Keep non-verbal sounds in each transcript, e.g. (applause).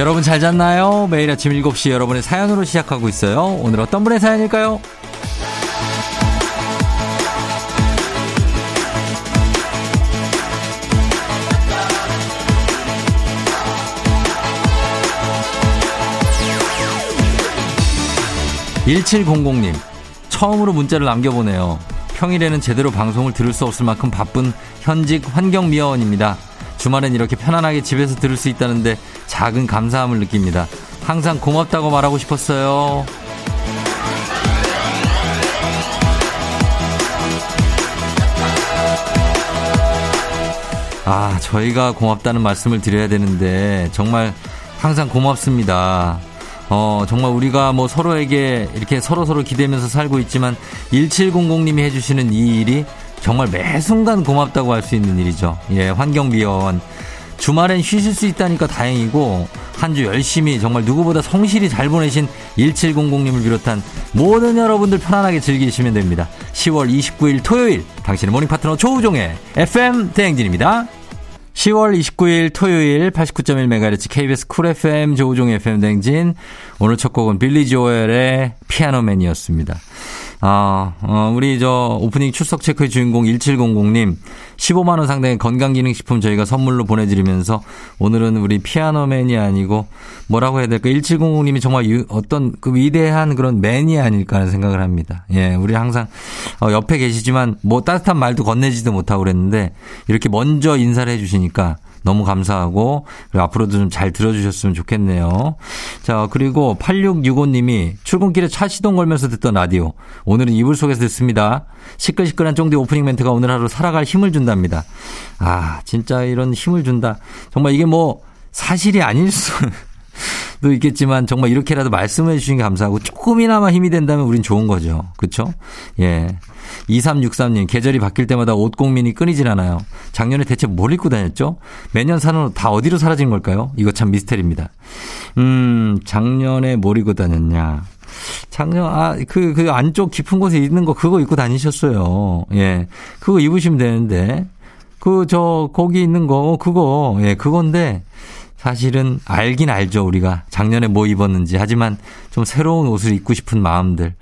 여러분 잘 잤나요? 매일 아침 7시 여러분의 사연으로 시작하고 있어요. 오늘 어떤 분의 사연일까요? 1700님, 처음으로 문자를 남겨보네요. 평일에는 제대로 방송을 들을 수 없을 만큼 바쁜 현직 환경미화원입니다. 주말엔 이렇게 편안하게 집에서 들을 수 있다는데 작은 감사함을 느낍니다. 항상 고맙다고 말하고 싶었어요. 아, 저희가 고맙다는 말씀을 드려야 되는데 정말 항상 고맙습니다. 어, 정말 우리가 뭐 서로에게 이렇게 서로서로 기대면서 살고 있지만 1700님이 해주시는 이 일이 정말 매 순간 고맙다고 할 수 있는 일이죠. 예, 환경미화원. 주말엔 쉬실 수 있다니까 다행이고 한 주 열심히 정말 누구보다 성실히 잘 보내신 1700님을 비롯한 모든 여러분들 편안하게 즐기시면 됩니다. 10월 29일 토요일 당신의 morning 파트너 조우종의 FM 대행진입니다. 10월 29일 토요일 89.1MHz KBS Cool FM 조우종 FM 댕진. 오늘 첫 곡은 빌리 조엘의 Piano Man이었습니다. 아, 어, 우리 저 오프닝 출석 체크의 주인공 1700님 15만 원 상당의 건강기능식품 저희가 선물로 보내드리면서 오늘은 우리 피아노맨이 아니고 뭐라고 해야 될까 1700님이 정말 유, 어떤 그 위대한 그런 맨이 아닐까 하는 생각을 합니다. 예, 우리 항상 어, 옆에 계시지만 뭐 따뜻한 말도 건네지도 못하고 그랬는데 이렇게 먼저 인사를 해주시니까 너무 감사하고 앞으로도 좀 잘 들어주셨으면 좋겠네요. 자 그리고 8665님이 출근길에 차 시동 걸면서 듣던 라디오 오늘은 이불 속에서 듣습니다. 시끌시끌한 쫑디 오프닝 멘트가 오늘 하루 살아갈 힘을 준답니다. 아 진짜 이런 힘을 준다. 정말 이게 뭐 사실이 아닐 수. 도 있겠지만 정말 이렇게라도 말씀해 주신 게 감사하고 조금이나마 힘이 된다면 우린 좋은 거죠. 그렇죠? 예. 2363님, 계절이 바뀔 때마다 옷 공민이 끊이질 않아요. 작년에 대체 뭘 입고 다녔죠? 매년 사는 옷 다 어디로 사라진 걸까요? 이거 참 미스테리입니다. 음, 작년에 뭘 입고 다녔냐. 작년, 아, 그, 그 안쪽 깊은 곳에 있는 거 그거 입고 다니셨어요. 예. 그거 입으시면 되는데. 그, 저, 거기 있는 거, 그거, 예, 그건데. 사실은 알긴 알죠, 우리가. 작년에 뭐 입었는지. 하지만 좀 새로운 옷을 입고 싶은 마음들.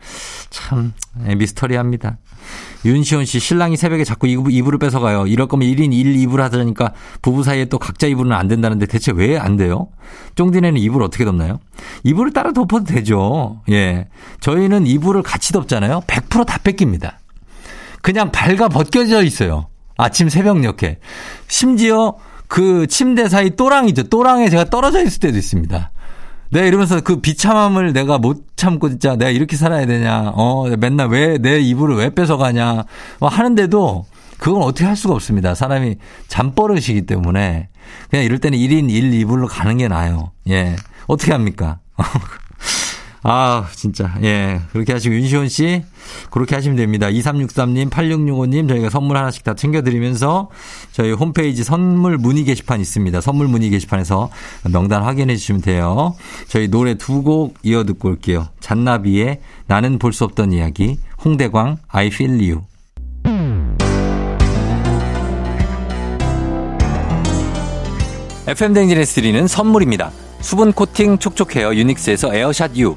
참, 예, 미스터리합니다. 윤시원 씨, 신랑이 새벽에 자꾸 이불을 뺏어가요. 이럴 거면 1인 1 이불 하자니까 부부 사이에 또 각자 이불은 안 된다는데 대체 왜 안 돼요? 쫑디네는 이불 어떻게 덮나요? 이불을 따로 덮어도 되죠. 예. 저희는 이불을 같이 덮잖아요. 100%다 뺏깁니다. 그냥 발가 벗겨져 있어요. 아침 새벽녘에. 심지어 그 침대 사이 또랑이죠. 또랑에 제가 떨어져 있을 때도 있습니다. 네, 이러면서 그 비참함을 내가 못 참고 진짜 내가 이렇게 살아야 되냐. 어, 맨날 왜 내 이불을 왜 뺏어가냐. 뭐 하는데도 그건 어떻게 할 수가 없습니다. 사람이 잠버릇이기 때문에 그냥 이럴 때는 1인 1, 2불로 가는 게 나아요. 예. 어떻게 합니까? (laughs) 아, 진짜. 예. 그렇게 하시고, 윤시원 씨, 그렇게 하시면 됩니다. 2363님, 8665님, 저희가 선물 하나씩 다 챙겨드리면서 저희 홈페이지 선물 문의 게시판 있습니다. 선물 문의 게시판에서 명단 확인해 주시면 돼요. 저희 노래 두 곡 이어 듣고 올게요. 잔나비의 나는 볼 수 없던 이야기, 홍대광, I feel you. FM댕진에서 드리는 선물입니다. 수분 코팅 촉촉 헤어 유닉스에서 에어샷 U.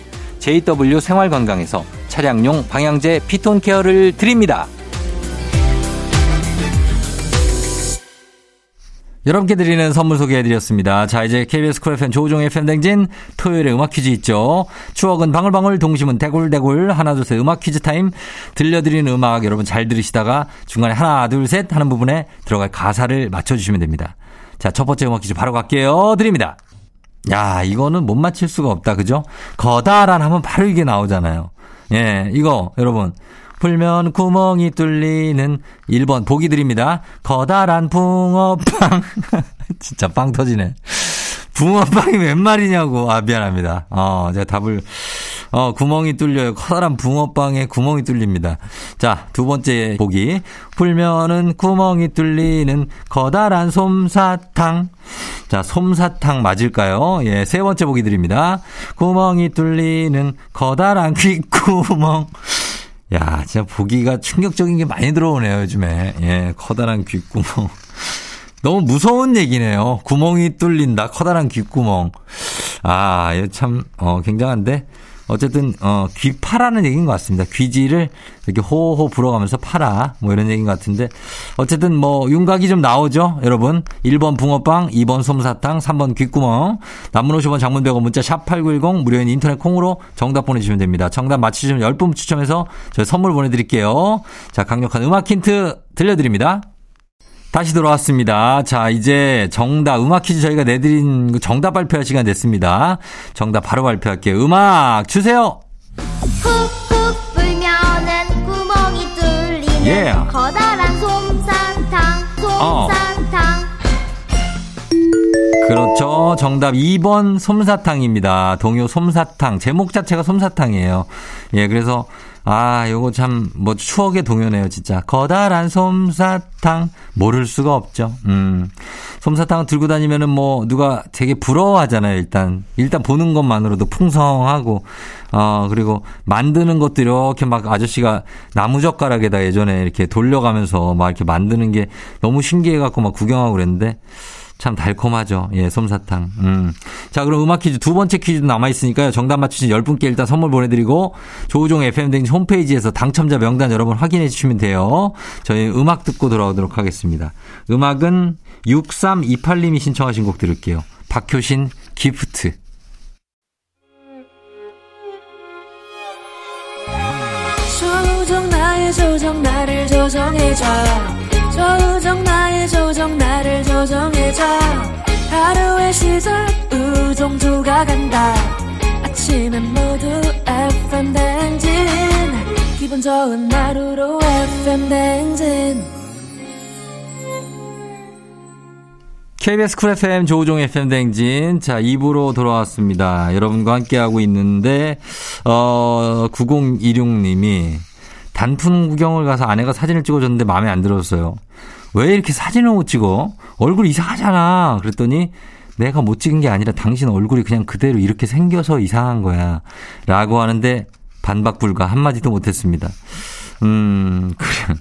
JW 생활건강에서 차량용 방향제 피톤 케어를 드립니다. 여러분께 드리는 선물 소개해드렸습니다. 자, 이제 KBS Cool FM 조우종의 FM댕진 토요일에 음악 퀴즈 있죠. 추억은 방울방울, 동심은 대굴대굴, 하나, 둘, 셋 음악 퀴즈 타임. 들려드리는 음악 여러분 잘 들으시다가 중간에 하나, 둘, 셋 하는 부분에 들어갈 가사를 맞춰주시면 됩니다. 자, 첫 번째 음악 퀴즈 바로 갈게요. 드립니다. 야, 이거는 못 맞힐 수가 없다. 그죠? 거다란 하면 바로 이게 나오잖아요. 예, 이거 여러분 풀면 구멍이 뚫리는 1번 보기 드립니다. 커다란 붕어빵. (laughs) 진짜 빵 터지네. 붕어빵이 웬 말이냐고. 아, 미안합니다. 어, 제가 답을, 어, 구멍이 뚫려요. 커다란 붕어빵에 구멍이 뚫립니다. 자, 두 번째 보기. 풀면은 구멍이 뚫리는 커다란 솜사탕. 자, 솜사탕 맞을까요? 예, 세 번째 보기 드립니다. 구멍이 뚫리는 커다란 귓구멍. (laughs) 야, 진짜 보기가 충격적인 게 많이 들어오네요, 요즘에. 예, 커다란 귓구멍. 너무 무서운 얘기네요. 구멍이 뚫린다, 커다란 귓구멍. 아, 이거 참, 어, 굉장한데. 어쨌든 어 귀파라는 얘기인 것 같습니다. 귀지를 이렇게 호호 불어가면서 팔아 뭐 이런 얘기인 것 같은데 어쨌든 뭐 윤곽이 좀 나오죠, 여러분. 1번 붕어빵, 2번 솜사탕, 3번 귓구멍. 남문 50원 장문 100원 문자 샵 8910 무료인 인터넷 콩으로 정답 보내 주시면 됩니다. 정답 맞히시면 10분 추첨해서 저희 선물 보내 드릴게요. 자 강력한 음악 힌트 들려 드립니다. 다시 돌아왔습니다. 자, 이제 정답, 음악 퀴즈 저희가 내드린 정답 발표할 시간 됐습니다. 정답 바로 발표할게요. 음악 주세요! 훅훅 불면은 구멍이 뚫리는 예. 커다란 솜사탕, 어. 솜사탕. 그렇죠. 정답 2번 솜사탕입니다. 동요 솜사탕. 제목 자체가 솜사탕이에요. 예, 그래서 아, 요거 참, 뭐, 추억의 동요네요, 진짜. 커다란 솜사탕. 모를 수가 없죠. 음. 솜사탕 들고 다니면은 뭐, 누가 되게 부러워하잖아요, 일단. 일단 보는 것만으로도 풍성하고, 어, 그리고 만드는 것도 이렇게 막 아저씨가 나무젓가락에다 예전에 이렇게 돌려가면서 막 이렇게 만드는 게 너무 신기해갖고 막 구경하고 그랬는데, 참 달콤하죠. 예, 솜사탕. 음. 자, 그럼 음악 퀴즈 두 번째 퀴즈도 남아있으니까요. 정답 맞추신 10분께 일단 선물 보내드리고, 조우종 FM등 홈페이지에서 당첨자 명단 여러분 확인해 주시면 돼요. 저희 음악 듣고 돌아오도록 하겠습니다. 음악은 6328님이 신청하신 곡 들을게요. 박효신 기프트. 조정 나의 조정 나를 조정해줘 조정해줘 하루의 시절 우정조가 간다 아침엔 모두 FM 댕진 기분 좋은 하루로 FM 댕진 KBS 쿨 FM 조우종 FM 댕진. 자, 2부로 돌아왔습니다. 여러분과 함께하고 있는데, 어, 9026님이 단풍 구경을 가서 아내가 사진을 찍어줬는데 마음에 안 들었어요. 왜 이렇게 사진을 못 찍어? 얼굴 이상하잖아. 그랬더니 내가 못 찍은 게 아니라 당신 얼굴이 그냥 그대로 이렇게 생겨서 이상한 거야. 라고 하는데 반박 불가 한마디도 못했습니다. 음, (laughs) 그래.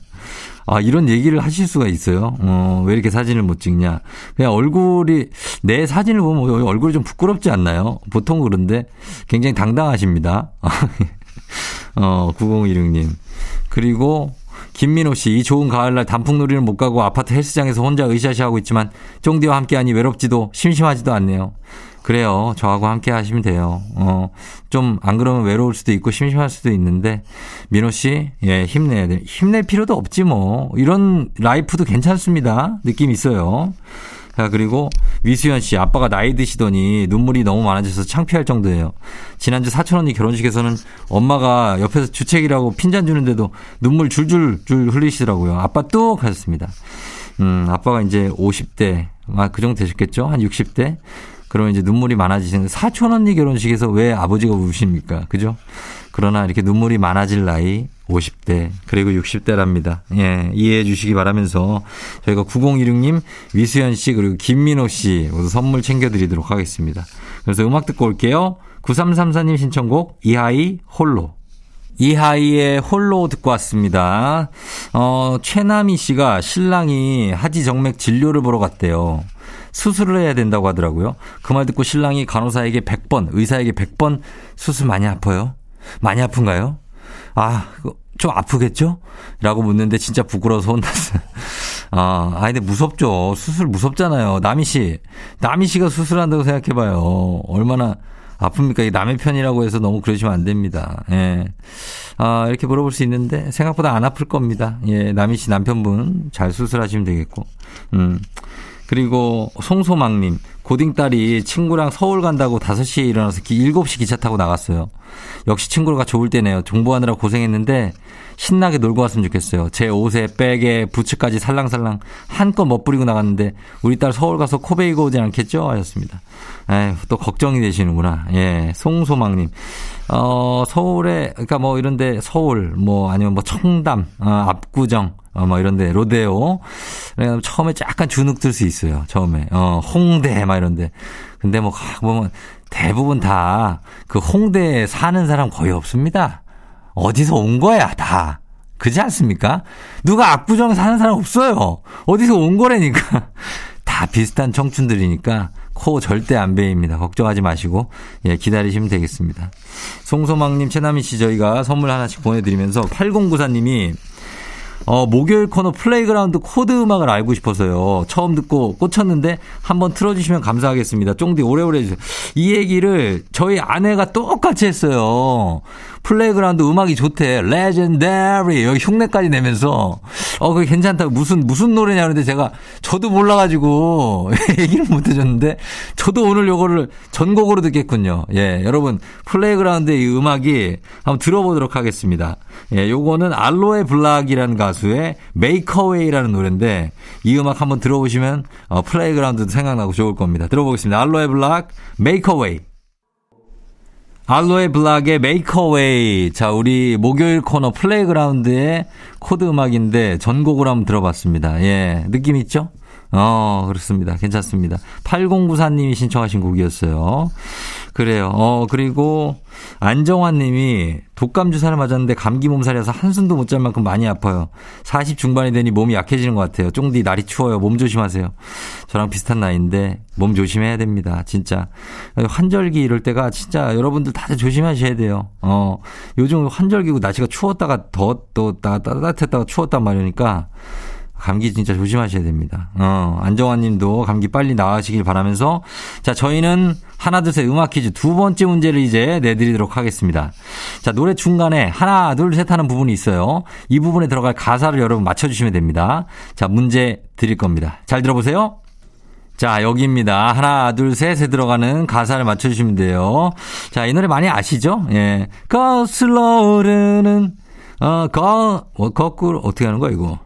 아, 이런 얘기를 하실 수가 있어요. 어, 왜 이렇게 사진을 못 찍냐. 그냥 얼굴이, 내 사진을 보면 얼굴이 좀 부끄럽지 않나요? 보통 그런데 굉장히 당당하십니다. (laughs) 어, 9016님. 그리고 김민호 씨, 이 좋은 가을날 단풍놀이는 못 가고 아파트 헬스장에서 혼자 으쌰으쌰 하고 있지만 쫑디와 함께하니 외롭지도 심심하지도 않네요. 그래요. 저하고 함께 하시면 돼요. 어, 좀, 안 그러면 외로울 수도 있고 심심할 수도 있는데, 민호 씨, 예, 힘내야 돼. 힘낼 필요도 없지 뭐. 이런 라이프도 괜찮습니다. 느낌 있어요. 자, 그리고 위수연 씨, 아빠가 나이 드시더니 눈물이 너무 많아져서 창피할 정도예요. 지난주 사촌 언니 결혼식에서는 엄마가 옆에서 주책이라고 핀잔 주는데도 눈물 줄줄 줄 흘리시더라고요. 아빠 뚝 하셨습니다. 음, 아빠가 이제 50대, 아, 그 정도 되셨겠죠? 한 60대? 그러면 이제 눈물이 많아지시는 사촌 언니 결혼식에서 왜 아버지가 우십니까? 그죠? 그러나 이렇게 눈물이 많아질 나이 50대 그리고 60대랍니다. 예, 이해해 주시기 바라면서 저희가 9016님, 위수연 씨 그리고 김민호 씨 모두 선물 챙겨 드리도록 하겠습니다. 그래서 음악 듣고 올게요. 9334님 신청곡 이하이 홀로. 이하이의 홀로 듣고 왔습니다. 어, 최남희 씨가 신랑이 하지 정맥 진료를 보러 갔대요. 수술을 해야 된다고 하더라고요. 그 말 듣고 신랑이 간호사에게 100번, 의사에게 100번 수술 많이 아파요? 많이 아픈가요? 아, 좀 아프겠죠? 라고 묻는데 진짜 부끄러워서 혼났어요. (laughs) 아, 아, 근데 무섭죠. 수술 무섭잖아요. 남희 씨. 남희 씨가 수술한다고 생각해봐요. 얼마나 아픕니까? 이 남의 편이라고 해서 너무 그러시면 안 됩니다. 예. 아, 이렇게 물어볼 수 있는데 생각보다 안 아플 겁니다. 예, 남희 씨 남편분 잘 수술하시면 되겠고. 음. 그리고 송소망님, 고딩 딸이 친구랑 서울 간다고 5시에 일어나서 7시 기차 타고 나갔어요. 역시 친구가 좋을 때네요. 정보하느라 고생했는데 신나게 놀고 왔으면 좋겠어요. 제 옷에 백에 부츠까지 살랑살랑 한껏 멋부리고 나갔는데 우리 딸 서울 가서 코 베이고 오지 않겠죠? 하셨습니다. 에휴, 또 걱정이 되시는구나. 예, 송소망님. 어, 서울에, 그러니까 뭐 이런데 서울, 뭐 아니면 뭐 청담, 어, 압구정, 어, 뭐 이런데 로데오. 처음에 약간 주눅 들 수 있어요. 처음에. 어, 홍대 막 이런데. 근데 뭐 보면 대부분 다 그 홍대에 사는 사람 거의 없습니다. 어디서 온 거야, 다. 그지 않습니까? 누가 압구정에 사는 사람 없어요. 어디서 온 거라니까. (laughs) 다 비슷한 청춘들이니까 코 절대 안 베입니다. 걱정하지 마시고 예, 기다리시면 되겠습니다. 송소망님, 최남희 씨 저희가 선물 하나씩 보내드리면서 8094님이 어, 목요일 코너 Playground 코드 음악을 알고 싶어서요. 처음 듣고 꽂혔는데 한번 틀어주시면 감사하겠습니다. 쫑디 오래오래 해주세요. 이 얘기를 저희 아내가 똑같이 했어요. Playground 음악이 좋대. Legendary. 여기 흉내까지 내면서 어, 그게 괜찮다고 무슨 무슨 노래냐 그러는데 제가 저도 몰라 가지고 (laughs) 얘기를 못 해줬는데 저도 오늘 요거를 전곡으로 듣겠군요. 예, 여러분 Playground의 이 음악이 한번 들어보도록 하겠습니다. 예, 요거는 알로에 블락이라는 가수의 Make Way라는 노래인데 이 음악 한번 들어보시면 어, Playground도 생각나고 좋을 겁니다. 들어보겠습니다. 알로에 블락 Make Way. 알로에 블락의 Make Way. 자, 우리 목요일 코너 Playground의 코드 음악인데 전곡으로 한번 들어봤습니다. 예. 느낌 있죠? 어, 그렇습니다. 괜찮습니다. 8094님이 신청하신 곡이었어요. 그래요. 어, 그리고 안정환 님이 독감 주사를 맞았는데 감기 몸살이라서 한숨도 못 잘 만큼 많이 아파요. 40 중반이 되니 몸이 약해지는 것 같아요. 쫑디 날이 추워요. 몸 조심하세요. 저랑 비슷한 나이인데 몸 조심해야 됩니다. 진짜. 환절기 이럴 때가 진짜 여러분들 다들 조심하셔야 돼요. 어, 요즘 환절기고 날씨가 추웠다가 더, 또, 따뜻했다가 추웠단 말이니까 감기 진짜 조심하셔야 됩니다. 어, 안정환 님도 감기 빨리 나으시길 바라면서 자, 저희는 하나, 둘, 셋 음악 퀴즈 두 번째 문제를 이제 내드리도록 하겠습니다. 자, 노래 중간에 하나, 둘, 셋 하는 부분이 있어요. 이 부분에 들어갈 가사를 여러분 맞춰 주시면 됩니다. 자, 문제 드릴 겁니다. 잘 들어보세요. 자, 여기입니다. 하나, 둘, 셋에 들어가는 가사를 맞춰주시면 돼요. 자, 이 노래 많이 아시죠? 예. 거슬러 오르는, 어, 거, 어, 거꾸로, 어떻게 하는 거야, 이거?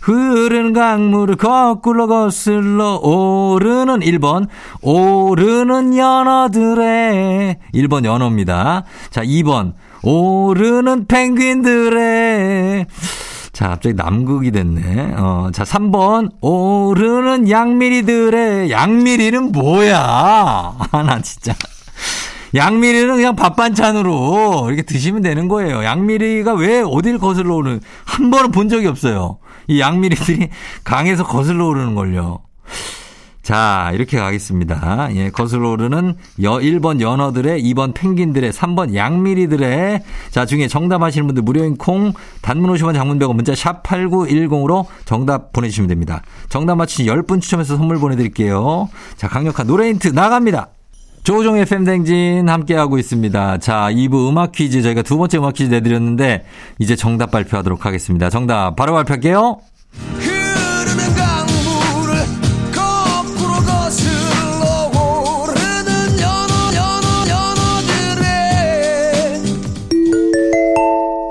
흐르는 강물을 거꾸로 거슬러 오르는 1번 오르는 연어들의 1번 연어입니다. 자 2번 오르는 펭귄들의 자, 갑자기 남극이 됐네. 어, 자, 3번. 오르는 양미리들의, 양미리는 뭐야? (laughs) 하나, 진짜. 양미리는 그냥 밥 반찬으로 이렇게 드시면 되는 거예요. 양미리가 왜 어딜 거슬러 오는, 한 번은 본 적이 없어요. 이 양미리들이 (laughs) 강에서 거슬러 오르는 걸요. 자, 이렇게 가겠습니다. 예, 거슬러 오르는 여, 1번 연어들의, 2번 펭귄들의, 3번 양미리들의, 자, 중에 정답 하시는 분들 무료인 콩, 단문 50원 장문 100원 문자 샵 8910으로 정답 보내주시면 됩니다. 정답 맞히신 10분 추첨해서 선물 보내드릴게요. 자, 강력한 노래 힌트 나갑니다. 조종의 팬댕진 함께하고 있습니다. 자, 2부 음악 퀴즈 저희가 두 번째 음악 퀴즈 내드렸는데 이제 정답 발표하도록 하겠습니다. 정답 바로 발표할게요.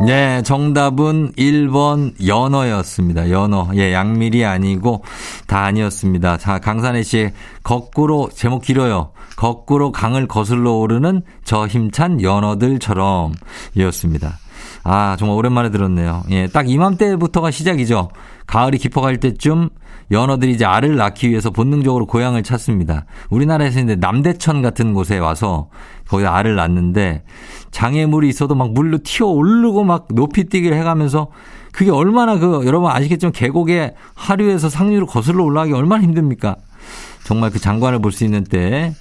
네, 정답은 1번 연어였습니다. 연어. 예, 양밀이 아니고 다 아니었습니다. 자, 강산혜 씨 거꾸로 제목 길어요. 거꾸로 강을 거슬러 오르는 저 힘찬 연어들처럼 이었습니다. 아, 정말 오랜만에 들었네요. 예, 딱 이맘때부터가 시작이죠. 가을이 깊어갈 때쯤 연어들이 이제 알을 낳기 위해서 본능적으로 고향을 찾습니다. 우리나라에서 이제 남대천 같은 곳에 와서 거기다 알을 낳는데 장애물이 있어도 막 물로 튀어 오르고 막 높이 뛰기를 해가면서 그게 얼마나 그 여러분 아시겠지만 계곡에 하류에서 상류로 거슬러 올라가기 얼마나 힘듭니까? 정말 그 장관을 볼 수 있는 때,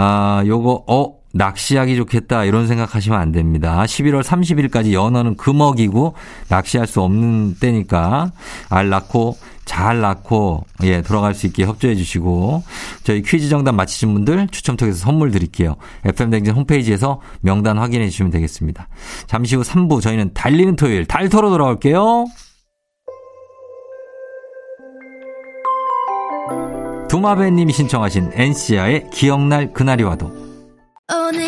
아, 요거, 어, 낚시하기 좋겠다 이런 생각하시면 안 됩니다. 11월 30일까지 연어는 금어기고 낚시할 수 없는 때니까 알 낳고 잘 낳고 예 돌아갈 수 있게 협조해 주시고 저희 퀴즈 정답 맞히신 분들 추첨 통해서 선물 드릴게요. FM 댕진 홈페이지에서 명단 확인해 주시면 되겠습니다. 잠시 후 3부 저희는 달리는 토요일 달토로 돌아올게요. 두마베님이 신청하신 NC야의 기억날 그날이 와도. 오늘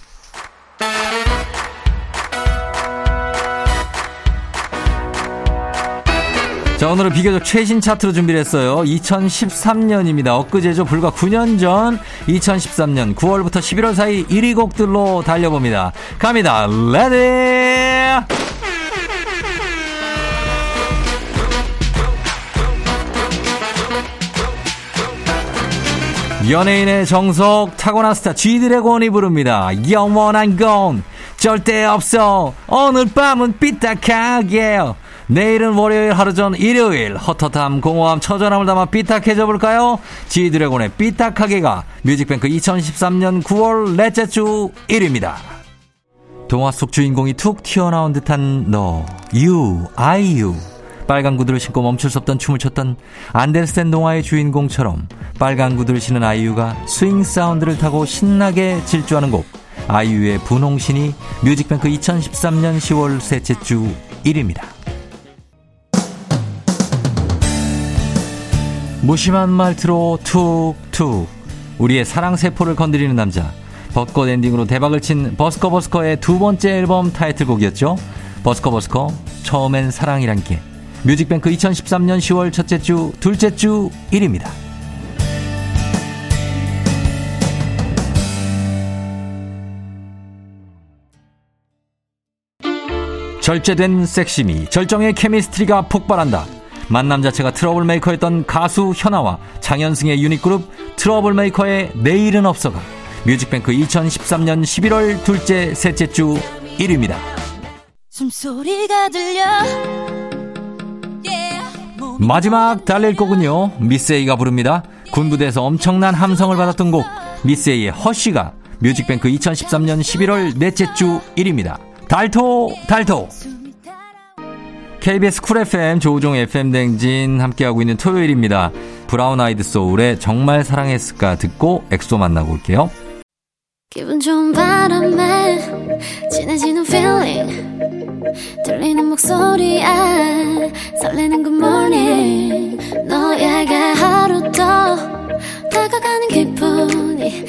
자, 오늘은 비교적 최신 차트로 준비를 했어요. 2013년입니다. 엊그제죠. 불과 9년 전 2013년 9월부터 11월 사이 1위 곡들로 달려봅니다. 갑니다. Ready! 연예인의 정석 타고난 스타 G드래곤이 부릅니다. 영원한 건 절대 없어. 오늘 밤은 삐딱하게. 내일은 월요일 하루 전 일요일 헛헛함 공허함 처절함을 담아 삐딱해져 볼까요? G드래곤의 삐딱하게가 뮤직뱅크 2013년 9월 넷째 주 1위입니다. 동화 속 주인공이 툭 튀어나온 듯한 너, you, 아이유. 빨간 구두를 신고 멈출 수 없던 춤을 췄던 안데르센 동화의 주인공처럼 빨간 구두를 신은 아이유가 스윙 사운드를 타고 신나게 질주하는 곡 아이유의 분홍신이 뮤직뱅크 2013년 10월 셋째 주 1위입니다. 무심한 말투로 툭툭 우리의 사랑 세포를 건드리는 남자 벚꽃 엔딩으로 대박을 친 버스커버스커의 두 번째 앨범 타이틀곡이었죠. 버스커버스커 처음엔 사랑이란 게 뮤직뱅크 2013년 10월 첫째 주 둘째 주 1위입니다. 절제된 섹시미, 절정의 chemistry가 폭발한다. 만남 자체가 트러블 메이커였던 가수 현아와 장현승의 유닛그룹 트러블 메이커의 내일은 없어가 뮤직뱅크 2013년 11월 둘째 셋째 주 1위입니다. 숨소리가 들려 yeah. 마지막 달릴 곡은요. 미스에이가 부릅니다. 군부대에서 엄청난 함성을 받았던 곡 미스에이의 Hush가 뮤직뱅크 2013년 11월 넷째 주 1위입니다. 달토 달토 KBS 쿨 FM 조우종 FM 대행진 함께하고 있는 토요일입니다. 브라운 아이드 소울의 정말 사랑했을까 듣고 엑소 만나고 올게요. 기분 좋은 바람에 진해지는 feeling 들리는 목소리에 설레는 good morning 너에게 하루 더 다가가는 기분이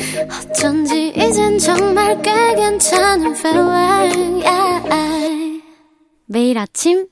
어쩐지 이젠 정말 꽤 괜찮은 feeling yeah. 매일 아침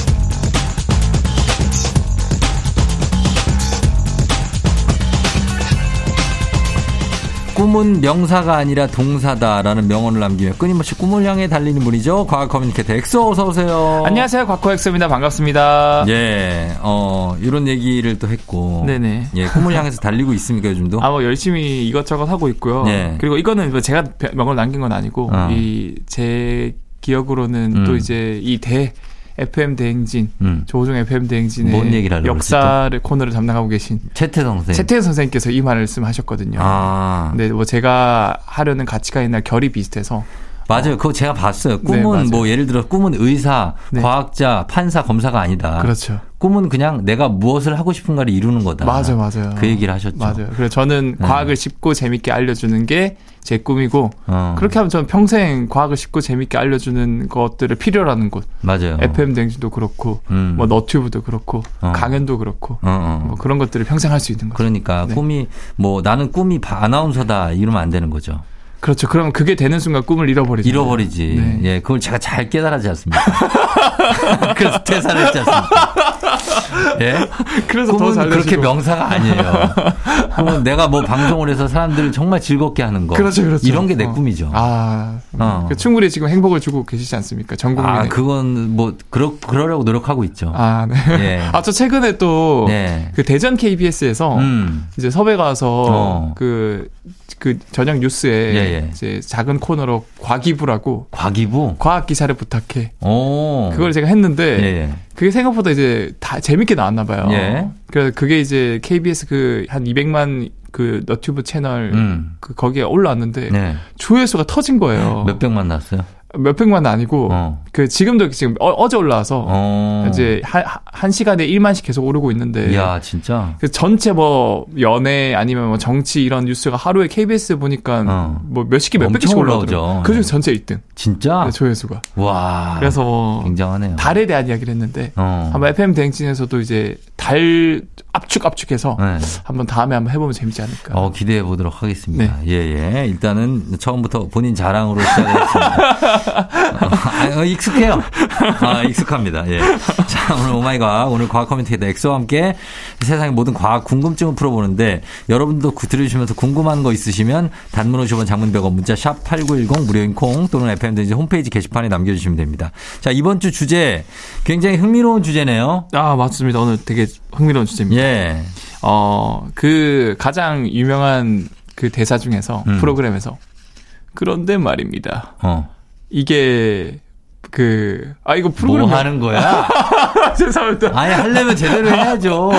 꿈은 명사가 아니라 동사다라는 명언을 남기며 끊임없이 꿈을 향해 달리는 분이죠. 과학 communicator 엑소 어서 오세요. 안녕하세요. 과커 엑소입니다. 반갑습니다. 예, 어, 이런 얘기를 또 했고. 네네. 예, 꿈을 향해서 달리고 있습니까, 요즘도? (laughs) 아, 뭐 열심히 이것저것 하고 있고요. 네. 그리고 이거는 뭐 제가 명을 남긴 건 아니고 어. 이제 기억으로는 음. 또 이제 이 대 FM 대행진 음. 조우종 FM 대행진의 역사를 코너를 담당하고 계신 최태성 선생님. 최태현 선생님께서 이 말씀하셨거든요. 아. 근데 뭐 제가 하려는 가치가 있나 결이 비슷해서 맞아요. 그거 제가 봤어요. 꿈은 네. 뭐 예를 들어 꿈은 의사, 네. 과학자, 판사, 검사가 아니다. 그렇죠. 꿈은 그냥 내가 무엇을 하고 싶은가를 이루는 거다. 맞아, 맞아요. 그 얘기를 하셨죠. 맞아요. 그래서 저는 네. 과학을 쉽고 재밌게 알려주는 게 제 꿈이고 어. 그렇게 하면 저는 평생 과학을 쉽고 재밌게 알려주는 것들을 필요로 하는 곳 맞아요. FM 댕진도 그렇고 음. 뭐 너튜브도 그렇고 어. 강연도 그렇고 어, 어. 뭐 그런 것들을 평생 할 수 있는 거죠. 그러니까 네. 꿈이 뭐 나는 꿈이 바- 아나운서다 이러면 안 되는 거죠. 그렇죠. 그러면 그게 되는 순간 꿈을 잃어버리죠. 잃어버리지. 네. 예, 그걸 제가 잘 깨달았지 않습니까? 그래서 퇴사를 했지 않습니까? 예? (laughs) 그래서 더 꿈은 잘 그렇게. 명사가 아니에요. 꿈은 내가 뭐 방송을 해서 사람들을 정말 즐겁게 하는 거. 그렇죠, 그렇죠. 이런 게내 어. 꿈이죠. 아, 어. 그 충분히 지금 행복을 주고 계시지 않습니까? 전 국민에. 아, 그건 뭐 그러 그러려고 노력하고 있죠. 아, 네. 예. 아, 저 최근에 또, 네. 그 대전 KBS에서 음. 이제 섭외 가서 어. 그, 그 저녁 뉴스에 예, 예. 이제 작은 코너로 과기부라고 과기부. 과학 기사를 부탁해. 오. 그걸 제가 했는데 예, 예. 그게 생각보다 이제 다 재밌게 나왔나 봐요. 예. 그래서 그게 이제 KBS 그 한 200만 그 너튜브 채널 음. 그 거기에 올라왔는데 네. 조회수가 터진 거예요. 몇 백만 났어요? 몇 백만 아니고 어. 그 지금도 지금 어, 제 올라와서 어. 이제 한, 한 시간에 1만씩 계속 오르고 있는데 이야, 진짜. 그 전체 뭐 연애 아니면 뭐 정치 이런 뉴스가 하루에 KBS 보니까 어. 뭐 몇십 개 몇백 개씩. 올라오죠. 그중에 전체 1등 진짜? 조회수가. 와. 그래서 뭐 굉장하네요. 달에 대한 이야기를 했는데 어. 한번 FM 대행진에서도 이제 달 압축 압축해서 네. 한번 다음에 한번 해보면 재밌지 않을까. 어, 기대해 보도록 하겠습니다. 네. 예, 예. 일단은 처음부터 본인 자랑으로 시작을 했습니다. 어, 아, 익숙해요. 아, 익숙합니다. 예. 자, 오늘 Oh my 과학, 오늘 과학 communicator 엑소와 함께 세상의 모든 과학 궁금증을 풀어보는데 여러분도 구- 들으시면서 궁금한 거 있으시면 단문 50원 장문 100원 문자 샵 8910 무료인 콩 또는 FM 대행진 홈페이지 게시판에 남겨주시면 됩니다. 자, 이번 주 주제 굉장히 흥미로운 주제네요. 아 맞습니다. 오늘 되게 흥미로운 주제입니다. 예. 어, 그 가장 유명한 그 대사 중에서 음. 프로그램에서 그런데 말입니다. 어. 이게 그 아 이거 프로그램 뭐 하는 거야? (laughs) 죄송합니다. 아니, 하려면 제대로 해야죠.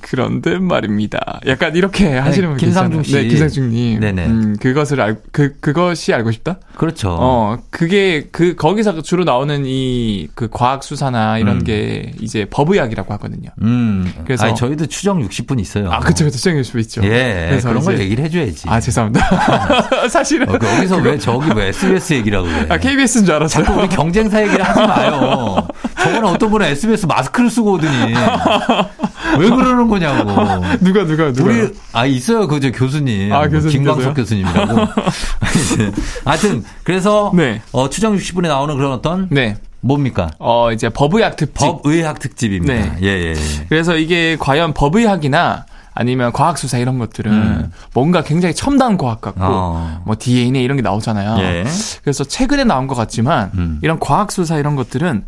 그런데 말입니다. 약간 이렇게 하시는 분 네, 김상중 계시잖아요. 씨. 네, 김상중님. 네네. 음, 그것을 알, 그, 그것이 알고 싶다? 그렇죠. 어, 그게, 그, 거기서 주로 나오는 이, 그, 과학수사나 이런 음. 게, 이제, 법의학이라고 하거든요. 음. 그래서- 아니, 저희도 추정 60분 있어요. 아, 그쵸, 그쵸, 주실 수 있죠. 예. 그래서 그런 걸 이제- 얘기를 해줘야지. 아, 죄송합니다. (laughs) 사실은. 어, 그 여기서 왜 저기 왜 SBS 얘기라고 그래. 아, KBS인 줄 알았어요. 자꾸 우리 경쟁사 얘기를 하지 마요. 저번에 어떤 분은 SBS 마스크를 쓰고 오더니 (laughs) 왜 그러는 거냐고. (laughs) 누가, 누가, 누가. 우리 아 있어요 그저 교수님 아, 교수님께서요? 김광석 교수님이라고 (laughs) 하여튼 그래서 네. 어, 추정 60분에 나오는 그런 어떤 네. 뭡니까 어, 이제 법의학 특집. 법의학 특집입니다 네. 예 예 예, 그래서 이게 과연 법의학이나 아니면 과학 수사 이런 것들은 음. 뭔가 굉장히 첨단 과학 같고, 어. 뭐 DNA 이런 게 나오잖아요. 예. 그래서 최근에 나온 것 같지만 음. 이런 과학 수사 이런 것들은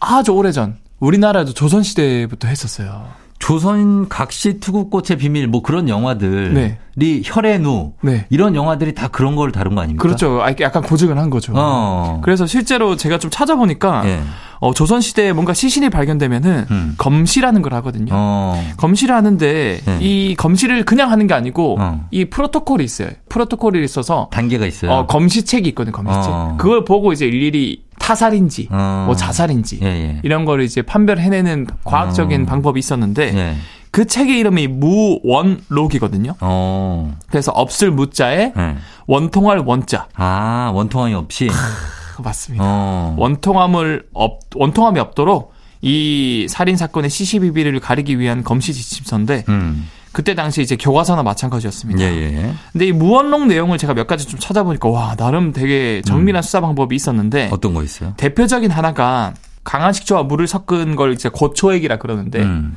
아주 오래전 우리나라도 조선시대부터 했었어요. 조선 각시 투구꽃의 비밀 뭐 그런 영화들이 네. 혈의 누 네. 이런 영화들이 다 그런 걸 다룬 거 아닙니까? 그렇죠. 아, 약간 고증을 한 거죠. 어. 그래서 실제로 제가 좀 찾아보니까 예. 어, 조선 시대에 뭔가 시신이 발견되면은 음. 검시라는 걸 하거든요. 어. 검시를 하는데 네. 이 검시를 그냥 하는 게 아니고 어. 이 프로토콜이 있어요. 프로토콜이 있어서 단계가 있어요. 어, 검시책이 있거든요. 검시책. 어. 그걸 보고 이제 일일이 타살인지 어. 뭐 자살인지 예, 예. 이런 거를 이제 판별해내는 과학적인 어. 방법이 있었는데 예. 그 책의 이름이 무원록이거든요. 어. 그래서 없을 무자에 예. 원통할 원자. 아, 원통함이 없이. 맞습니다. 어. 원통함을 없 원통함이 없도록 이 살인 사건의 시시비비를 가리기 위한 검시 지침서인데 음. 그때 당시 이제 교과서나 마찬가지였습니다. 예, 예. 근데 이 무원록 내용을 제가 몇 가지 좀 찾아보니까 와 나름 되게 정밀한 수사 방법이 있었는데 음. 어떤 거 있어요? 대표적인 하나가 강한 식초와 물을 섞은 걸 이제 고초액이라 그러는데 음.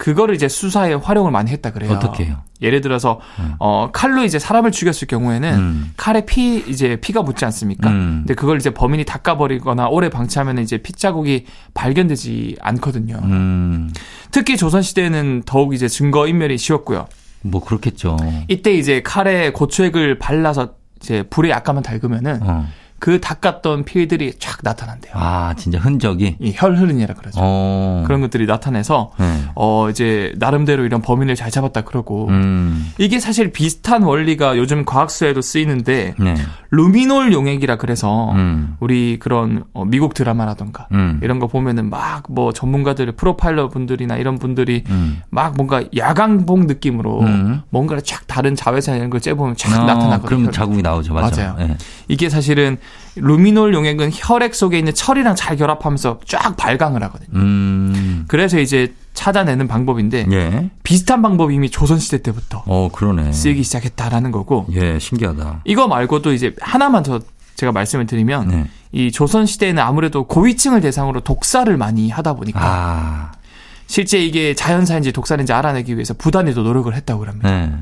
그거를 이제 수사에 활용을 많이 했다 그래요. 어떻게 해요? 예를 들어서 음. 어 칼로 이제 사람을 죽였을 경우에는 음. 칼에 피 이제 피가 묻지 않습니까? 음. 근데 그걸 이제 범인이 닦아 버리거나 오래 방치하면 이제 피 자국이 발견되지 않거든요. 음, 특히 조선 시대에는 더욱 이제 증거 인멸이 쉬웠고요. 뭐 그렇겠죠. 이때 이제 칼에 고추액을 발라서 이제 불에 약간만 닳으면은 어. 그 닦았던 피들이 쫙 나타난대요. 아, 진짜 흔적이. 이 혈흔이라 그러죠. 어. 그런 것들이 나타내서 네. 어 이제 나름대로 이런 범인을 잘 잡았다 그러고 음. 이게 사실 비슷한 원리가 요즘 과학수에도 쓰이는데 네. 루미놀 용액이라 그래서 음. 우리 그런 어, 미국 드라마라던가 음. 이런 거 보면은 막 뭐 전문가들 프로파일러 분들이나 이런 분들이 음. 막 뭔가 야광봉 느낌으로 음. 뭔가를 쫙 다른 자외선 이런 걸 쬐보면 쫙 어, 나타나거든요. 그러면 자국이 나오죠. 맞아. 맞아요. 예. 이게 사실은 루미놀 용액은 혈액 속에 있는 철이랑 잘 결합하면서 쫙 발광을 하거든요. 음. 그래서 이제 찾아내는 방법인데 예. 비슷한 방법이 이미 조선 시대 때부터 어, 그러네. 쓰이기 시작했다라는 거고 예, 신기하다. 이거 말고도 이제 하나만 더 제가 말씀을 드리면 네. 이 조선 시대에는 아무래도 고위층을 대상으로 독사를 많이 하다 보니까 아, 실제 이게 자연사인지 독살인지 알아내기 위해서 부단히도 노력을 했다고 합니다. 네.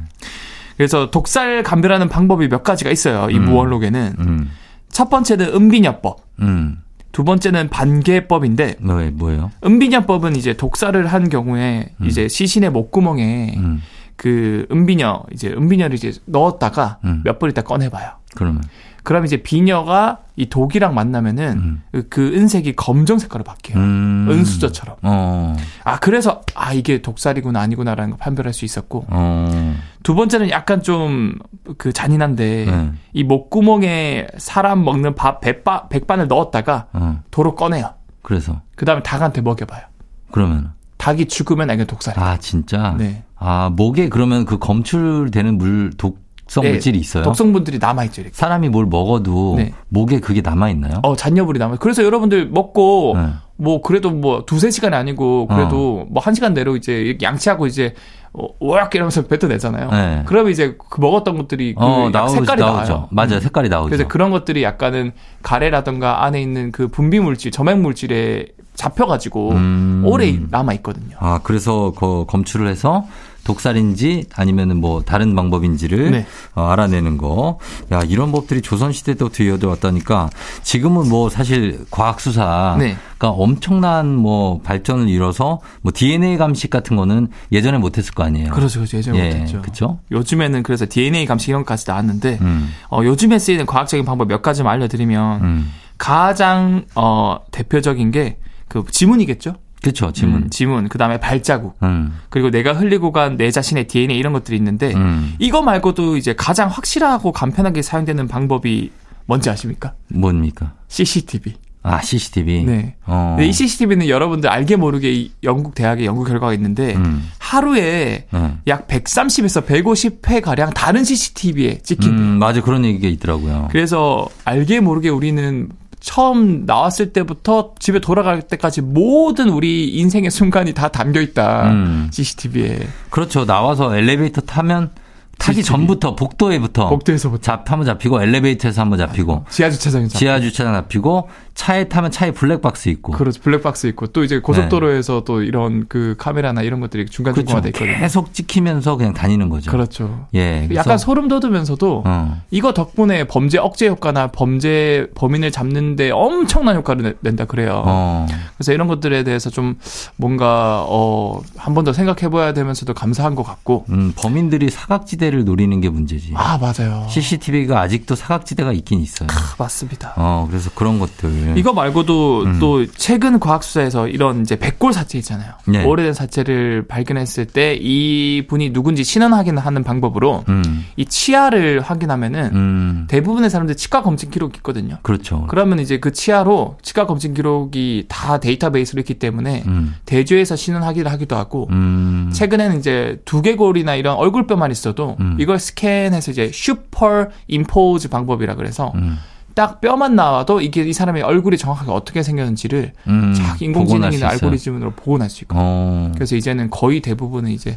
그래서 독살 감별하는 방법이 몇 가지가 있어요. 이 음. 무원록에는 음. 첫 번째는 은비녀법, 음. 두 번째는 반계법인데 뭐, 뭐예요? 은비녀법은 이제 독살을 한 경우에 이제 시신의 목구멍에 음. 그 은비녀 이제 은비녀를 이제 넣었다가 음. 몇번 있다 꺼내봐요. 그러면. 그럼 이제 비녀가 이 독이랑 만나면은 음. 그- 그 은색이 검정 색깔로 바뀌어요. 음. 은수저처럼. 어. 아 그래서 아 이게 독살이구나 아니구나라는 걸 판별할 수 있었고 어. 두 번째는 약간 좀 그 잔인한데 네. 이 목구멍에 사람 먹는 밥 백반 백반을 넣었다가 어. 도로 꺼내요. 그래서. 그 다음에 닭한테 먹여봐요. 그러면. 닭이 죽으면 이게 독살이에요. 아, 진짜? 네. 아, 목에 그러면 그 검출되는 물, 독성 네, 물질이 있어요? 독성분들이 남아 있죠. 이렇게. 사람이 뭘 먹어도 네. 목에 그게 남아 있나요? 어 잔여물이 남아. 그래서 여러분들 먹고 네. 뭐 그래도 뭐 두세 시간이 아니고 그래도 뭐한 시간 내로 이제 이렇게 양치하고 이제 어, 오약 이러면서 뱉어내잖아요. 네. 그러면 이제 그 먹었던 것들이 그 어, 약 나오죠. 색깔이 나오죠. 나와요. 맞아요. 음. 색깔이 나오죠. 그래서 그런 것들이 약간은 가래라던가 안에 있는 그 분비 물질, 점액 물질에 잡혀가지고 음. 오래 남아 있거든요. 아, 그래서 그 검출을 해서 독살인지 아니면은 뭐 다른 방법인지를 네. 어, 알아내는 거. 야, 이런 법들이 조선 시대 때부터 이어져 왔다니까 지금은 뭐 사실 과학 수사가 네. 엄청난 뭐 발전을 이뤄서 뭐 DNA 감식 같은 거는 예전에 못했을 거 아니에요. 그렇죠, 그렇죠. 예전에 예, 못했죠. 그쵸? 요즘에는 그래서 DNA 감식 이런 것까지 나왔는데 음, 어, 요즘에 쓰이는 과학적인 방법 몇 가지만 알려드리면 음. 가장 어, 대표적인 게 그 지문이겠죠. 그쵸, 지문. 음, 지문. 그다음에 발자국. 음, 그리고 내가 흘리고 간 내 자신의 DNA 이런 것들이 있는데 음. 이거 말고도 이제 가장 확실하고 간편하게 사용되는 방법이 뭔지 아십니까? 뭡니까? CCTV. 아, CCTV. 네. 어. 이 CCTV는 여러분들 알게 모르게 이 영국 대학의 연구 결과가 있는데 음. 하루에 네. 약 130에서 150회 가량 다른 CCTV에 찍힌대요. 음, 맞아. 그런 얘기가 있더라고요. 그래서 알게 모르게 우리는 처음 나왔을 때부터 집에 돌아갈 때까지 모든 우리 인생의 순간이 다 담겨 있다. 음. CCTV에. 그렇죠. 나와서 엘리베이터 타면 타기 CCTV. 전부터 복도에부터 복도에서부터 잡 한번 잡히고 엘리베이터에서 한번 잡히고 지하 주차장에서 지하 주차장 잡히고 차에 타면 차에 블랙박스 있고 그렇죠. 블랙박스 있고 또 이제 고속도로에서 또 이런 그 카메라나 이런 것들이 중간 중간마다 네. 그렇죠. 있거든요. 계속 찍히면서 그냥 다니는 거죠. 그렇죠. 예. 약간 소름 돋으면서도 어. 이거 덕분에 범죄 억제 효과나 범죄 범인을 잡는데 엄청난 효과를 내- 낸다 그래요. 어. 그래서 이런 것들에 대해서 좀 뭔가 어한 번 더 생각해 봐야 되면서도 감사한 것 같고. 음, 범인들이 사각지대를 노리는 게 문제지. 아, 맞아요. CCTV가 아직도 사각지대가 있긴 있어요. 아, 맞습니다. 어, 그래서 그런 것들. 이거 말고도 음. 또 최근 과학 수사에서 이런 이제 백골 사체 있잖아요. 네. 오래된 사체를 발견했을 때 이 분이 누군지 신원 확인하는 방법으로 음. 이 치아를 확인하면은 음. 대부분의 사람들 치과 검진 기록이 있거든요. 그렇죠. 그러면 이제 그 치아로 치과 검진 기록이 다 데이터베이스로 있기 때문에 음. 대조해서 신원 확인을 하기도 하고 음. 최근에는 이제 두개골이나 이런 얼굴뼈만 있어도 음. 이걸 스캔해서 이제 슈퍼 임포즈 방법이라 그래서 음. 딱 뼈만 나와도 이게 이 사람의 얼굴이 정확하게 어떻게 생겼는지를 음. 인공지능이나. 알고리즘으로 복원할 수 있고 어. 그래서 이제는 거의 대부분은 이제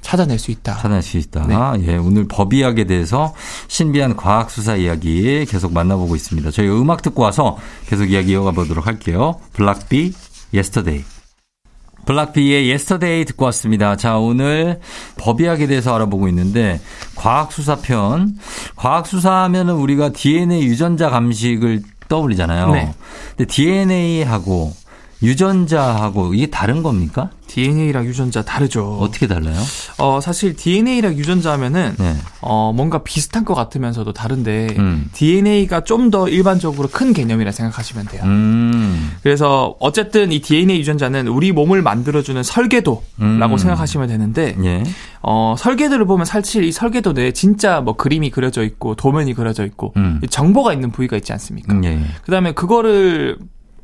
찾아낼 수 있다. 찾아낼 수 있다. 네. 예, 오늘 법의학에 대해서 신비한 과학 수사 이야기 계속 만나보고 있습니다. 저희 음악 듣고 와서 계속 이야기 이어가 보도록 할게요. 블락비, Yesterday. 블락비의 Yesterday 듣고 왔습니다. 자, 오늘 법의학에 대해서 알아보고 있는데 과학수사편. 과학수사 하면은 우리가 DNA 유전자 감식을 떠올리잖아요. 네. 근데 DNA하고 유전자하고 이게 다른 겁니까? DNA랑 유전자 다르죠. 어떻게 달라요? 어, 사실 DNA랑 유전자 하면은 네. 어, 뭔가 비슷한 것 같으면서도 다른데 음. DNA가 좀 더 일반적으로 큰 개념이라 생각하시면 돼요. 음. 그래서 어쨌든 이 DNA 유전자는 우리 몸을 만들어주는 설계도라고 음. 생각하시면 되는데 예. 어, 설계도를 보면 사실 이 설계도 내에 진짜 뭐 그림이 그려져 있고 도면이 그려져 있고 음. 이 정보가 있는 부위가 있지 않습니까? 음, 예. 예. 그다음에 그거를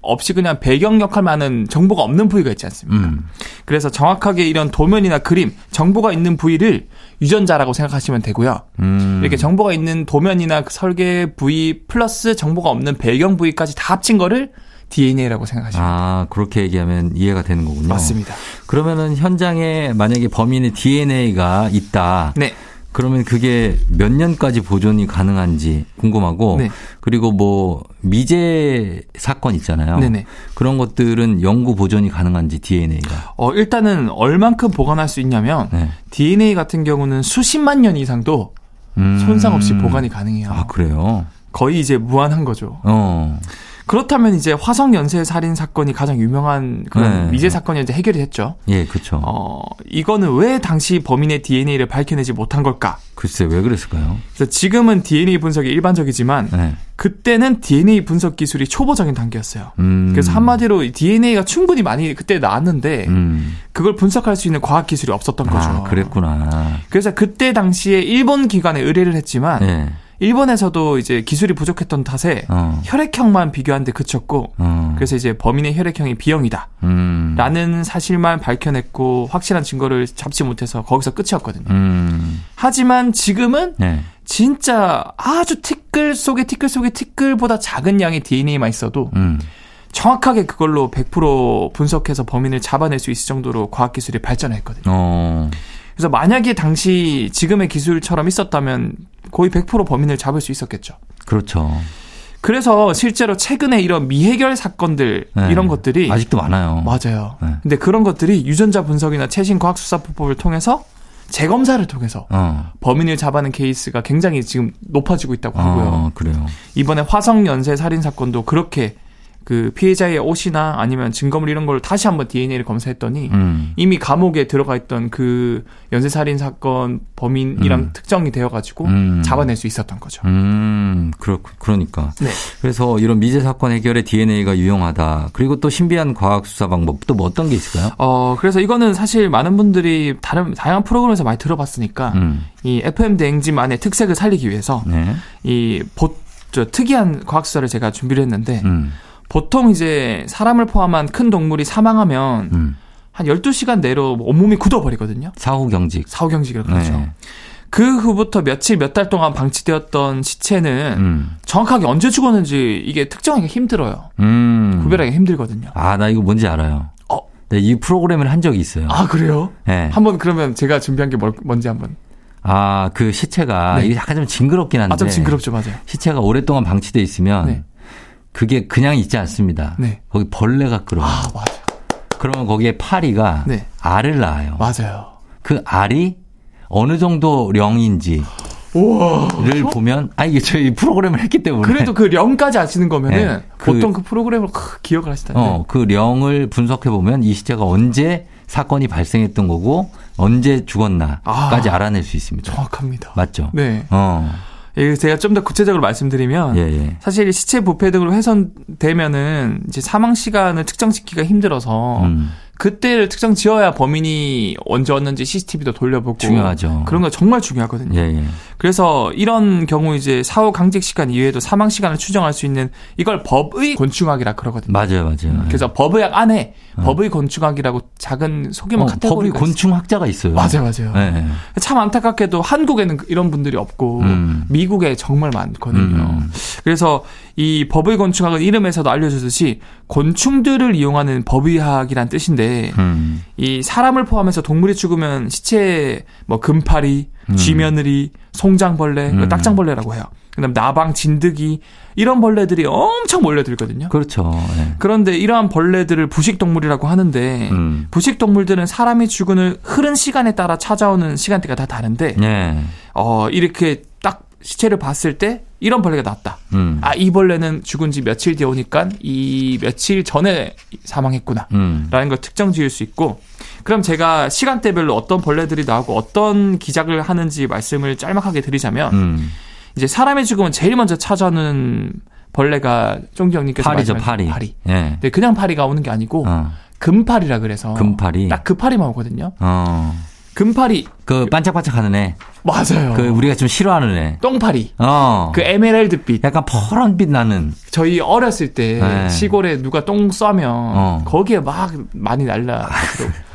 없이 그냥 배경 역할만 하는 정보가 없는 부위가 있지 않습니까? 음. 그래서 정확하게 이런 도면이나 그림, 정보가 있는 부위를 유전자라고 생각하시면 되고요. 음. 이렇게 정보가 있는 도면이나 그 설계 부위 플러스 정보가 없는 배경 부위까지 다 합친 거를 DNA라고 생각하시면 돼요. 아, 그렇게 얘기하면 이해가 되는 거군요. 맞습니다. 그러면은 현장에 만약에 범인의 DNA가 있다. 네. 그러면 그게 몇 년까지 보존이 가능한지 궁금하고 네. 그리고 뭐 미제 사건 있잖아요. 네네. 그런 것들은 영구 보존이 가능한지 DNA가. 어, 일단은 얼만큼 보관할 수 있냐면 네. DNA 같은 경우는 수십만 년 이상도 음. 손상 없이 보관이 가능해요. 아 그래요. 거의 이제 무한한 거죠. 어. 그렇다면 이제 화성 연쇄 살인 사건이 가장 유명한 그런 네. 미제 사건이 이제 해결이 됐죠. 예, 그렇죠. 어, 이거는 왜 당시 범인의 DNA를 밝혀내지 못한 걸까? 글쎄 왜 그랬을까요? 그래서 지금은 DNA 분석이 일반적이지만 네. 그때는 DNA 분석 기술이 초보적인 단계였어요. 음. 그래서 한마디로 DNA가 충분히 많이 그때 나왔는데 음. 그걸 분석할 수 있는 과학 기술이 없었던 거죠. 아, 그랬구나. 그래서 그때 당시에 일본 기관에 의뢰를 했지만 예. 일본에서도 이제 기술이 부족했던 탓에 어. 혈액형만 비교하는데 그쳤고 어. 그래서 이제 범인의 혈액형이 B형이다. 음. 라는 사실만 밝혀냈고 확실한 증거를 잡지 못해서 거기서 끝이었거든요. 음. 하지만 지금은 네. 진짜 아주 티끌 속에 티끌 속에 티끌보다 작은 양의 DNA만 있어도 음. 정확하게 그걸로 100% 분석해서 범인을 잡아낼 수 있을 정도로 과학기술이 발전했거든요. 어. 그래서 만약에 당시 지금의 기술처럼 있었다면 거의 100% 범인을 잡을 수 있었겠죠. 그렇죠. 그래서 실제로 최근에 이런 미해결 사건들 네. 이런 것들이 아직도 많아요. 맞아요. 네. 근데 그런 것들이 유전자 분석이나 최신 과학 수사법을 통해서 재검사를 통해서 어. 범인을 잡아낸 케이스가 굉장히 지금 높아지고 있다고 하고요. 어, 그래요. 이번에 화성 연쇄 살인 사건도 그렇게 그 피해자의 옷이나 아니면 증거물 이런 걸 다시 한번 DNA를 검사했더니 음. 이미 감옥에 들어가 있던 그 연쇄 살인 사건 범인이랑 음. 특정이 되어가지고 음. 잡아낼 수 있었던 거죠. 음, 그렇, 그러니까. 네. 그래서 이런 미제 사건 해결에 DNA가 유용하다. 그리고 또 신비한 과학 수사 방법 또 뭐 어떤 게 있을까요? 어 그래서 이거는 사실 많은 분들이 다른 다양한 프로그램에서 많이 들어봤으니까 음, 이 FM 대행진만의 특색을 살리기 위해서 네. 이 보, 저 특이한 과학 수사를 제가 준비를 했는데 음, 보통 이제 사람을 포함한 큰 동물이 사망하면 음. 한 12시간 내로 온몸이 굳어버리거든요. 사후 경직. 사후 경직이라고 그러죠. 네. 그 후부터 며칠 몇 달 동안 방치되었던 시체는 음, 정확하게 언제 죽었는지 이게 특정하기가 힘들어요. 음. 구별하기가 힘들거든요. 아, 나 이거 뭔지 알아요. 어. 네, 이 프로그램을 한 적이 있어요. 아 그래요? 네. 한번 그러면 제가 준비한 게 뭘- 뭔지 한번. 아, 그 시체가 네. 이게 약간 좀 징그럽긴 한데. 아 좀 징그럽죠, 맞아요. 시체가 오랫동안 방치돼 있으면 네. 그게 그냥 있지 않습니다. 네. 거기 벌레가 끌어요. 아 맞아요, 그러면 거기에 파리가 네. 알을 낳아요. 맞아요. 그 알이 어느 정도 령인지를 우와. 보면 아 이게 저희 프로그램을 했기 때문에 그래도 그 령까지 아시는 거면은 네. 그- 보통 그 프로그램을 크- 기억을 하시다는. 어, 그 령을 분석해 보면 이 시체가 언제 사건이 발생했던 거고 언제 죽었나까지 아. 알아낼 수 있습니다. 정확합니다. 맞죠? 네. 어. 예, 제가 좀 더 구체적으로 말씀드리면 예, 예. 사실 시체 부패 등으로 훼손되면은 이제 사망 시간을 특정짓기가 힘들어서 음, 그때를 특정 지어야 범인이 언제 왔는지 CCTV도 돌려보고 중요하죠. 그런 거 정말 중요하거든요. 예, 예. 그래서 이런 경우 이제 사후 강직 시간 이외에도 사망 시간을 추정할 수 있는 이걸 법의 곤충학이라 그러거든요. 맞아요, 맞아요. 그래서 법의학 안에 법의 곤충학이라고 작은 소규모 어, 법의 카테고리가 있어요. 곤충학자가 있어요. 맞아요, 맞아요. 예, 예. 참 안타깝게도 한국에는 이런 분들이 없고 음. 미국에 정말 많거든요. 음. 그래서 이 법의 건축학은 이름에서도 알려주듯이 곤충들을 이용하는 법의학이란 뜻인데 음. 이 사람을 포함해서 동물이 죽으면 시체에 뭐 금파리, 음. 쥐며느리, 송장벌레, 음. 딱장벌레라고 해요. 그다음 나방, 진드기 이런 벌레들이 엄청 몰려들거든요. 그렇죠. 예. 그런데 이러한 벌레들을 부식 동물이라고 하는데 음. 부식 동물들은 사람이 죽은 흐른 시간에 따라 찾아오는 시간대가 다 다른데 예. 어 이렇게 딱 시체를 봤을 때 이런 벌레가 나왔다. 음. 아 이 벌레는 죽은 지 며칠 뒤에 오니까 이 며칠 전에 사망했구나. 음. 라는 걸 특정 지을 수 있고 그럼 제가 시간대별로 어떤 벌레들이 나오고 어떤 기작을 하는지 말씀을 짤막하게 드리자면 음. 이제 사람이 죽으면 제일 먼저 찾아오는 벌레가 쫑지 형님께서 파리죠, 파리. 파리. 예. 근데 그냥 파리가 오는 게 아니고 어. 금파리라 그래서 금파리. 딱 그 파리만 오거든요. 어. 금파리 그 반짝반짝하는 애. 맞아요. 그 우리가 좀 싫어하는 애. 똥파리. 어. 그 에메랄드빛. 약간 파란빛 나는. 저희 어렸을 때 네. 시골에 누가 똥 싸면 어. 거기에 막 많이 날라. (laughs)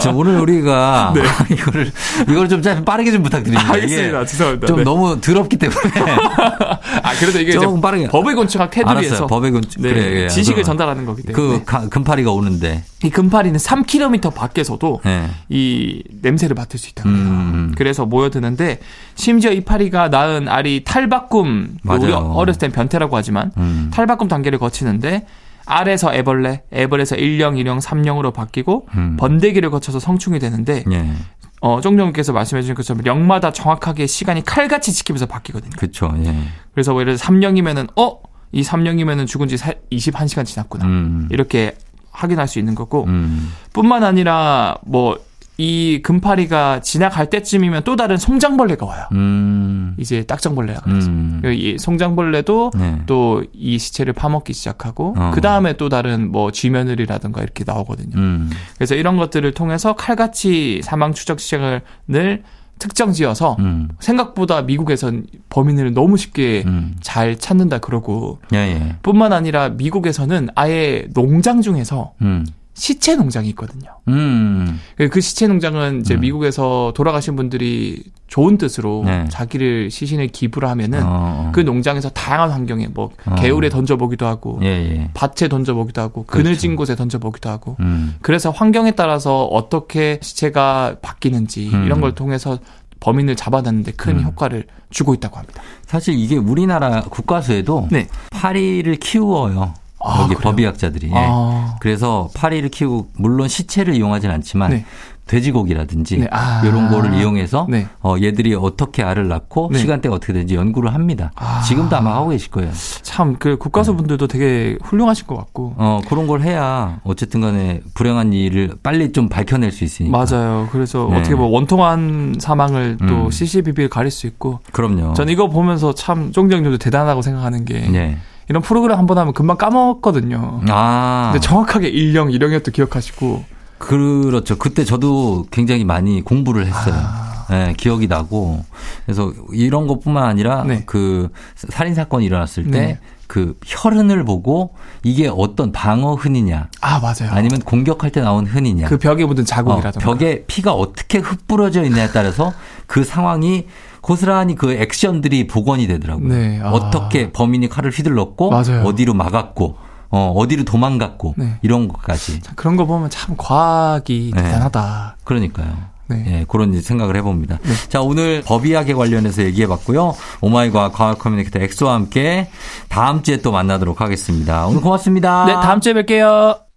저 오늘 우리가 (laughs) (laughs) 이거를 이걸 좀 짧- 빠르게 좀 부탁드립니다. 네. 알겠습니다. 이게 죄송합니다. 좀 네. 너무 더럽기 때문에 (laughs) 아 그래도 이게 조금 빠르게. 법의 곤충학 테두리에서. 법의 곤 네, 그래. 예. 지식을 전달하는 거기 그 때문에 가- 금파리가 오는데. 이 금파리는 3km 밖에서도 예. 이 냄새를 맡을 수 있다고 해요. 음. 그래서 모여드는데 심지어 이 파리가 낳은 알이 탈바꿈 맞아요. 우리 어렸을 땐 변태라고 하지만 음. 탈바꿈 단계를 거치는데 알에서 애벌레, 애벌에서 일령, 일령, 삼령으로 바뀌고 음. 번데기를 거쳐서 성충이 되는데 예. 어, 종종님께서 말씀해 주신 것처럼 령마다 정확하게 시간이 칼같이 지키면서 바뀌거든요. 그렇죠. 예. 그래서 뭐 예를 들어 3년이면은 어? 이 3년이면은 죽은 지 21시간 지났구나. 음. 이렇게 확인할 수 있는 거고 음. 뿐만 아니라 뭐 이 금파리가 지나갈 때쯤이면 또 다른 송장벌레가 와요. 음. 이제 딱정벌레라 그래서. 음. 이 송장벌레도 네. 또이 시체를 파먹기 시작하고 어. 그 다음에 또 다른 뭐 쥐며느리라든가 이렇게 나오거든요. 음. 그래서 이런 것들을 통해서 칼같이 사망 추적 시간을 특정 지어서 음. 생각보다 미국에선 범인을 너무 쉽게 음. 잘 찾는다 그러고 예, 예. 뿐만 아니라 미국에서는 아예 농장 중에서 음. 시체 농장이 있거든요. 음. 그- 그 시체 농장은 이제 음. 미국에서 돌아가신 분들이 좋은 뜻으로 네. 자기를 시신을 기부를 하면은 어. 그 농장에서 다양한 환경에 뭐 어. 개울에 던져보기도 하고 예, 예. 밭에 던져보기도 하고 그렇죠. 그늘진 곳에 던져보기도 하고 음. 그래서 환경에 따라서 어떻게 시체가 바뀌는지 음. 이런 걸 통해서 범인을 잡아내는데 큰 음. 효과를 주고 있다고 합니다. 사실 이게 우리나라 국가수에도 네. 파리를 키워요. 아, 여기 그래요? 법의학자들이. 예. 아. 그래서 파리를 키우고 물론 시체를 이용하진 않지만 네. 돼지고기라든지 네. 아. 이런 거를 이용해서 네. 어, 얘들이 어떻게 알을 낳고 네. 시간대가 어떻게 되는지 연구를 합니다. 아. 지금도 아마 하고 계실 거예요. 참 그 국가수분들도 되게 훌륭하신 것 같고 어, 그런 걸 해야 어쨌든 간에 불행한 일을 빨리 좀 밝혀낼 수 있으니까. 맞아요. 그래서 네. 어떻게 보면 원통한 사망을 또 음. CCBB를 가릴 수 있고 그럼요. 전 이거 보면서 참 쫑정님도 대단하다고 생각하는 게 예. 이런 프로그램 한 번 하면 금방 까먹었거든요. 아. 근데 정확하게 일령 일령이었도 기억하시고 그렇죠. 그때 저도 굉장히 많이 공부를 했어요. 아. 네, 기억이 나고. 그래서 이런 것뿐만 아니라 네. 그 살인 사건이 일어났을 때 네. 그 혈흔을 보고 이게 어떤 방어 흔이냐 아 맞아요. 아니면 공격할 때 나온 흔이냐. 그 벽에 묻은 어, 자국이라든가. 벽에 피가 어떻게 흩뿌러져 있냐에 따라서 그 상황이 고스란히 그 액션들이 복원이 되더라고요. 네, 아. 어떻게 범인이 칼을 휘둘렀고 맞아요. 어디로 막았고 어, 어디로 도망갔고 네. 이런 것까지. 참 그런 거 보면 참 과학이 네. 대단하다. 그러니까요. 네. 예, 그런 생각을 해봅니다. 자, 오늘 법의학에 관련해서 얘기해봤고요. Oh my 과학 communicator 엑소와 함께 다음 주에 또 만나도록 하겠습니다. 오늘 고맙습니다. 네, 다음 주에 뵐게요.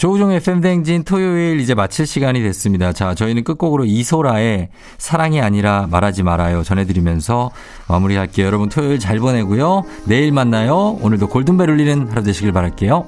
조우종 FM 댕진 토요일 이제 마칠 시간이 됐습니다. 자, 저희는 끝곡으로 이소라의 사랑이 아니라 말하지 말아요 전해드리면서 마무리할게요. 여러분 토요일 잘 보내고요. 내일 만나요. 오늘도 골든벨 울리는 하루 되시길 바랄게요.